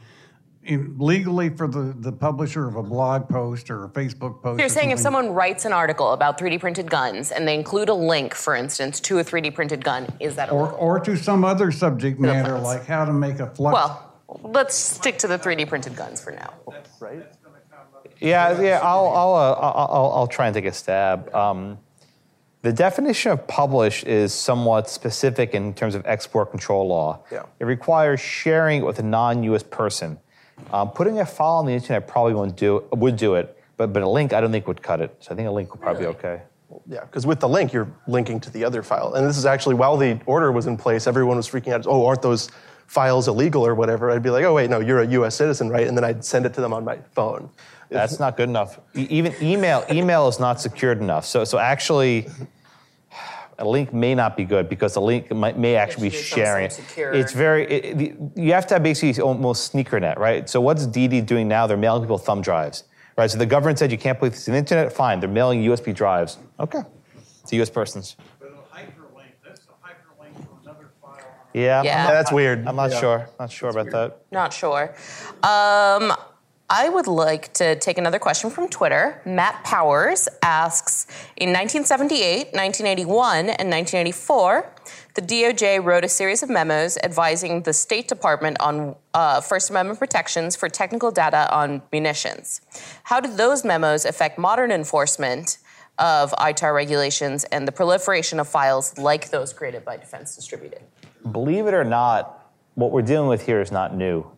legally for the, the publisher of a blog post or a Facebook post? You're or saying if someone writes an article about 3D printed guns and they include a link, for instance, to a 3D printed gun, is that or, illegal? or to some other subject matter like how to make a flux. Well, let's stick to the 3D printed guns for now. Right? Yeah, yeah. I'll, I'll, uh, I'll, I'll, I'll try and take a stab. Um, the definition of publish is somewhat specific in terms of export control law. Yeah. It requires sharing it with a non-U.S. person. Um, putting a file on the internet probably won't do would do it, but but a link I don't think would cut it. So I think a link would probably be okay. Yeah, because with the link, you're linking to the other file. And this is actually while the order was in place, everyone was freaking out. Oh, aren't those files illegal or whatever? I'd be like, oh wait, no, you're a U.S. citizen, right? And then I'd send it to them on my phone. That's not good enough. Even email email is not secured enough. So so actually. A link may not be good because the link might, may actually be should do some sharing. sort of secure- It's very. It, it- you have to have basically almost sneaker net, right? So what's DD doing now? They're mailing people thumb drives, right? So the government said you can't put this on the internet. Fine, they're mailing USB drives. Okay, to U.S. persons. But a hyperlink, that's a hyperlink to another file. Yeah. Yeah. Yeah, that's weird. I'm not Yeah. sure. Not sure about that. Not sure. Um, I would like to take another question from Twitter. Matt Powers asks In 1978, 1981, and 1984, the DOJ wrote a series of memos advising the State Department on uh, First Amendment protections for technical data on munitions. How did those memos affect modern enforcement of ITAR regulations and the proliferation of files like those created by Defense Distributed? Believe it or not, what we're dealing with here is not new.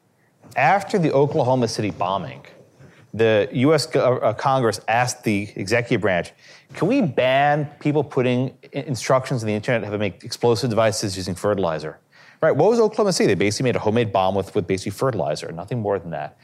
After the Oklahoma City bombing, the U.S. co- uh, Congress asked the executive branch, "Can we ban people putting instructions on the internet how to make explosive devices using fertilizer?" Right? What was Oklahoma City? They basically made a homemade bomb with, with basically fertilizer, nothing more than that.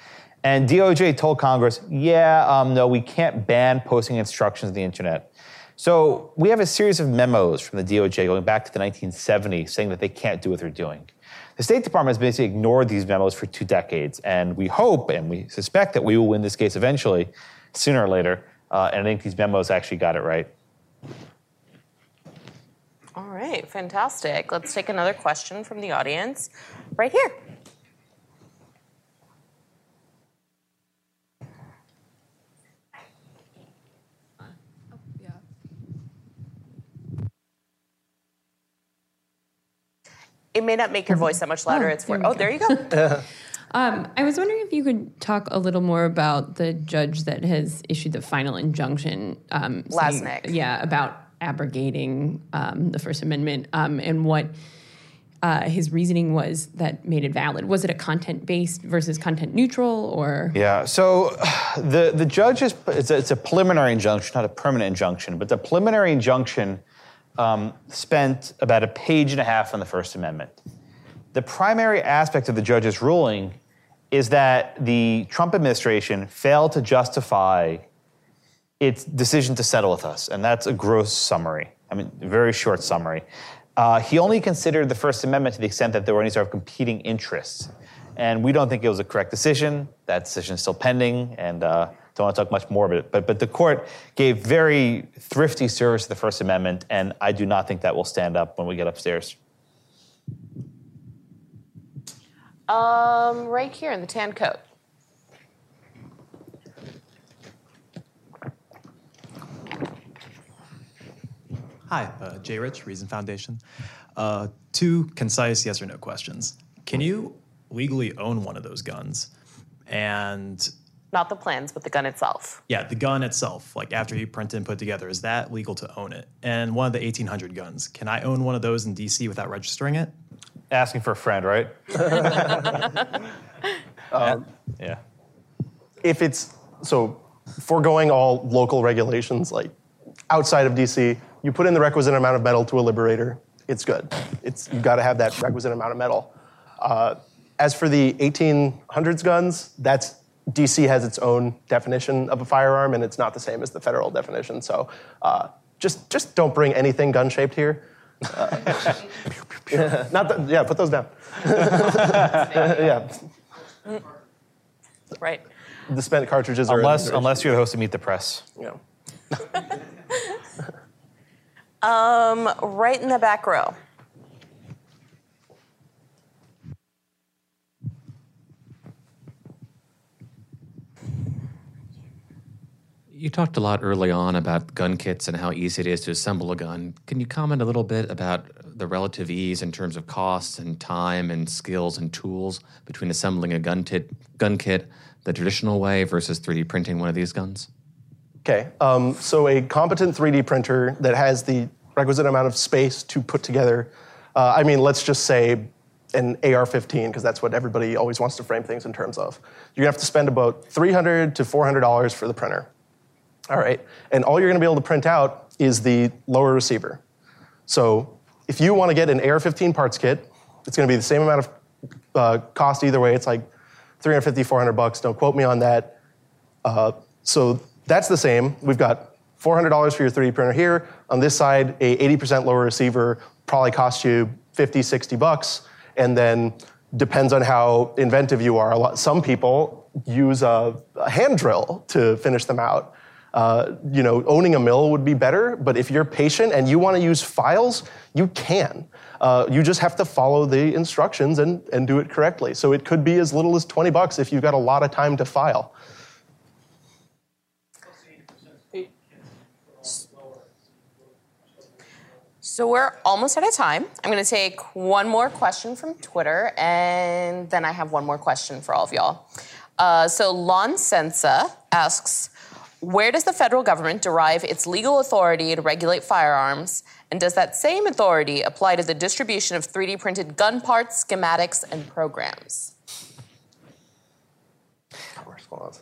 And DOJ told Congress, "Yeah, um, no, we can't ban posting instructions on the internet." So we have a series of memos from the DOJ going back to the 1970s saying that they can't do what they're doing. The State Department has basically ignored these memos for two decades, and we hope and we suspect that we will win this case eventually, sooner or later. Uh, and I think these memos actually got it right. All right, fantastic. Let's take another question from the audience right here. It may not make your voice that much louder. It's for, oh, there you go. Um, I was wondering if you could talk a little more about the judge that has issued the final injunction. Um, saying- Lasnik. yeah, about abrogating um, the First Amendment um, and what uh, his reasoning was that made it valid. Was it a content based versus content neutral, or Yeah. So the the judge is it's a, it's a preliminary injunction, not a permanent injunction, but the preliminary injunction um, spent about a page and a half on the First Amendment. The primary aspect of the judge's ruling is that the Trump administration failed to justify its decision to settle with us, and that's a gross summary. I mean, very short summary. Uh, he only considered the First Amendment to the extent that there were any sort of competing interests, and we don't think it was a correct decision. That decision is still pending, and uh, don't want to talk much more about it. But, but the court gave very thrifty service to the First Amendment, and I do not think that will stand up when we get upstairs. Um, right here in the tan coat. Hi, uh, Jay Rich, Reason Foundation. Uh, two concise yes or no questions. Can you legally own one of those guns? And Not the plans, but the gun itself. yeah, the gun itself, like after you print and put together, is that legal to own it? And one of the 1800 guns, can I own one of those in DC without registering it? Asking for a friend, right? yeah. if it's so foregoing all local regulations like outside of DC, you put in the requisite amount of metal to a liberator, it's good. It's you've got to have that requisite amount of metal. Uh, as for the 1800s guns, that's DC has its own definition of a firearm, and it's not the same as the federal definition. So uh, just just don't bring anything gun shaped here. Uh, not that, yeah, put those down. yeah, Right. the spent cartridges are Unless, unless you're the host of Meet the Press. you know. Um, right in the back row. You talked a lot early on about gun kits and how easy it is to assemble a gun. Can you comment a little bit about the relative ease in terms of costs and time and skills and tools between assembling a gun, tit, gun kit the traditional way versus 3D printing one of these guns? Okay, um, so a competent 3D printer that has the requisite amount of space to put together, uh, I mean, let's just say an AR-15, because that's what everybody always wants to frame things in terms of. You're gonna have to spend about 300 to $400 for the printer. All right, and all you're gonna be able to print out is the lower receiver. So if you wanna get an AR-15 parts kit, it's gonna be the same amount of uh, cost either way. It's like 350, 400 bucks. Don't quote me on that. Uh, so that's the same. We've got $400 for your 3D printer here. On this side, a 80% lower receiver probably costs you 50, 60 bucks. And then depends on how inventive you are. A lot, some people use a, a hand drill to finish them out. Uh, you know, owning a mill would be better, but if you're patient and you want to use files, you can. Uh, you just have to follow the instructions and, and do it correctly. So it could be as little as 20 bucks if you've got a lot of time to file. So we're almost out of time. I'm going to take one more question from Twitter, and then I have one more question for all of y'all. Uh, so Lon Sensa asks, where does the federal government derive its legal authority to regulate firearms, and does that same authority apply to the distribution of 3D printed gun parts, schematics, and programs?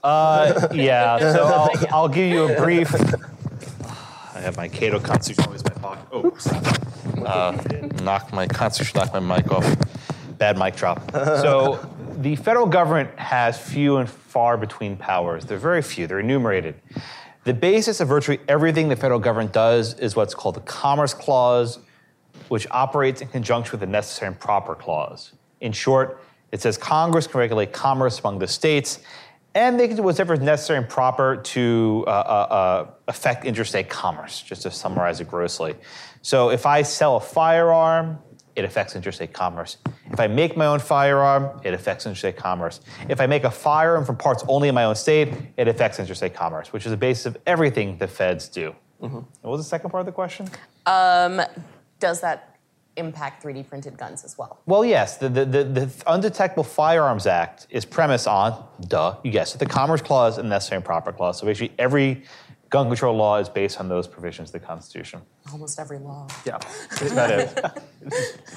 Uh, yeah, so I'll, I'll give you a brief. I have my Cato Constitution always in my pocket. Oh, crap. Uh, knocked my Constitution, knocked my mic off. Bad mic drop. So the federal government has few and far between powers. They're very few, they're enumerated. The basis of virtually everything the federal government does is what's called the Commerce Clause, which operates in conjunction with the Necessary and Proper Clause. In short, it says Congress can regulate commerce among the states, and they can do whatever is necessary and proper to uh, uh, uh, affect interstate commerce, just to summarize it grossly. So if I sell a firearm, it affects interstate commerce. If I make my own firearm, it affects interstate commerce. If I make a firearm from parts only in my own state, it affects interstate commerce, which is the basis of everything the feds do. What was the second part of the question? Um, does that impact 3D printed guns as well. Well, yes, the, the, the, the Undetectable Firearms Act is premised on, duh, you guessed it, the Commerce Clause and Necessary and Proper Clause. So basically, every gun control law is based on those provisions of the Constitution. Almost every law. Yeah. That's about it.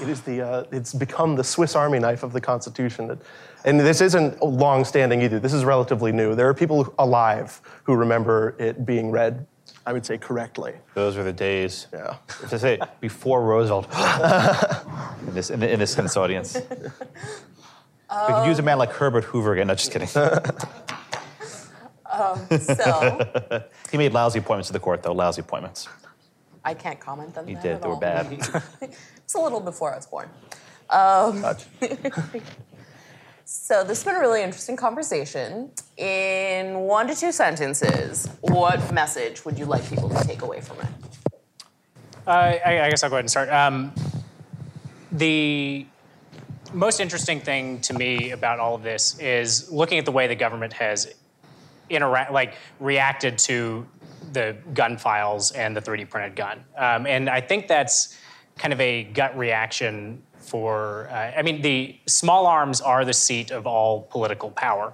It is the, uh, it's become the Swiss Army knife of the Constitution. It- And this isn't long standing either. This is relatively new. There are people alive who remember it being read, I would say, correctly. Those were the days. Yeah. To say before Roosevelt in this in, in this, in this audience. we could use a man like Herbert Hoover again. No, just kidding. So he made lousy appointments to the court, though. Lousy appointments. I can't comment on He that. did. at They were bad. It's a little before I was born. Um, So this has been a really interesting conversation. In one to two sentences, what message would you like people to take away from it? Uh, I, I guess I'll go ahead and start. Um, the most interesting thing to me about all of this is looking at the way the government has interact, like reacted to the gun files and the 3D printed gun, um, and I think that's kind of a gut reaction for. Uh, I mean, the small arms are the seat of all political power,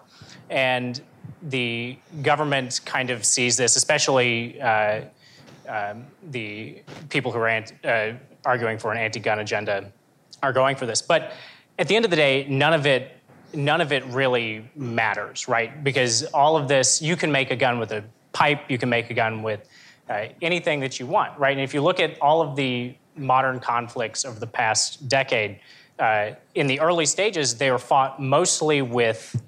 and the government kind of sees this, especially. Uh, um, the people who are ant- uh, arguing for an anti-gun agenda are going for this. But at the end of the day, none of it none of it really matters, right? Because all of this, you can make a gun with a pipe, you can make a gun with uh, anything that you want, right? And if you look at all of the modern conflicts over the past decade, uh, in the early stages, they were fought mostly with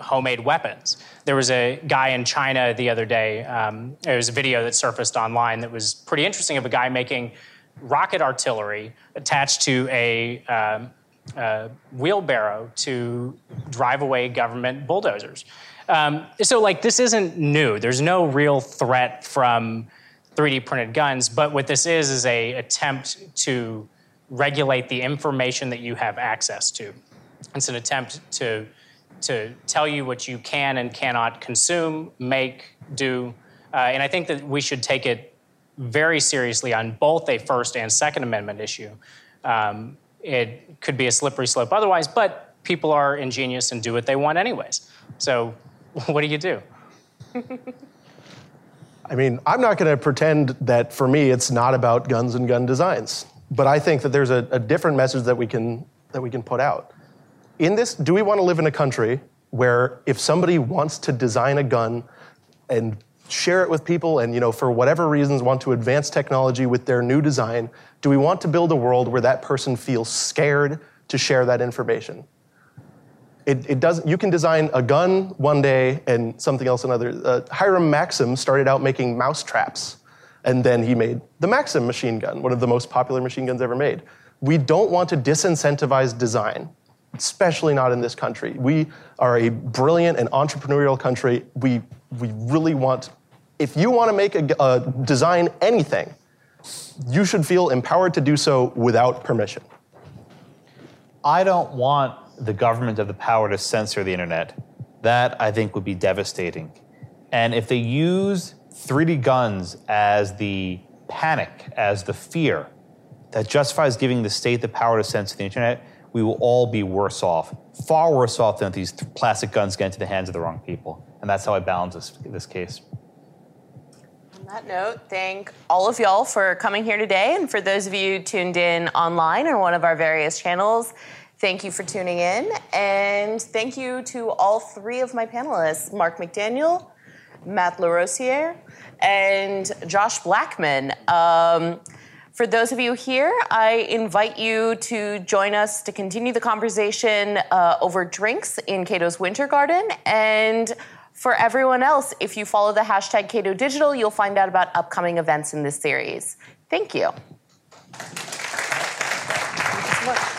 homemade weapons. There was a guy in China the other day. Um, there was a video that surfaced online that was pretty interesting of a guy making rocket artillery attached to a, um, uh, wheelbarrow to drive away government bulldozers. Um, so, like, this isn't new. There's no real threat from 3D printed guns, but what this is is a attempt to regulate the information that you have access to. It's an attempt to to tell you what you can and cannot consume, make, do. Uh, and I think that we should take it very seriously on both a First and Second Amendment issue. Um, it could be a slippery slope otherwise, but people are ingenious and do what they want anyways. So, what do you do? I mean, I'm not going to pretend that for me it's not about guns and gun designs, but I think that there's a, a different message that we can that we can put out. In this, do we want to live in a country where if somebody wants to design a gun and share it with people and you know for whatever reasons want to advance technology with their new design, do we want to build a world where that person feels scared to share that information? It, it does. You can design a gun one day and something else another. Uh, Hiram Maxim started out making mouse traps, and then he made the Maxim machine gun, one of the most popular machine guns ever made. We don't want to disincentivize design, especially not in this country. We are a brilliant and entrepreneurial country. We we really want. If you want to make a, uh, design anything, you should feel empowered to do so without permission. I don't want the government of the power to censor the internet. That I think would be devastating. And if they use 3D guns as the panic, as the fear that justifies giving the state the power to censor the internet, we will all be worse off, far worse off than if these plastic guns get into the hands of the wrong people. And that's how I balance this, this case. That note, thank all of y'all for coming here today. And for those of you tuned in online on one of our various channels, thank you for tuning in. And thank you to all three of my panelists Mark McDaniel, Matt LaRosiere, and Josh Blackman. Um, for those of you here, I invite you to join us to continue the conversation uh, over drinks in Cato's Winter Garden. And for everyone else, if you follow the hashtag Cato Digital, you'll find out about upcoming events in this series. Thank you. Thank you so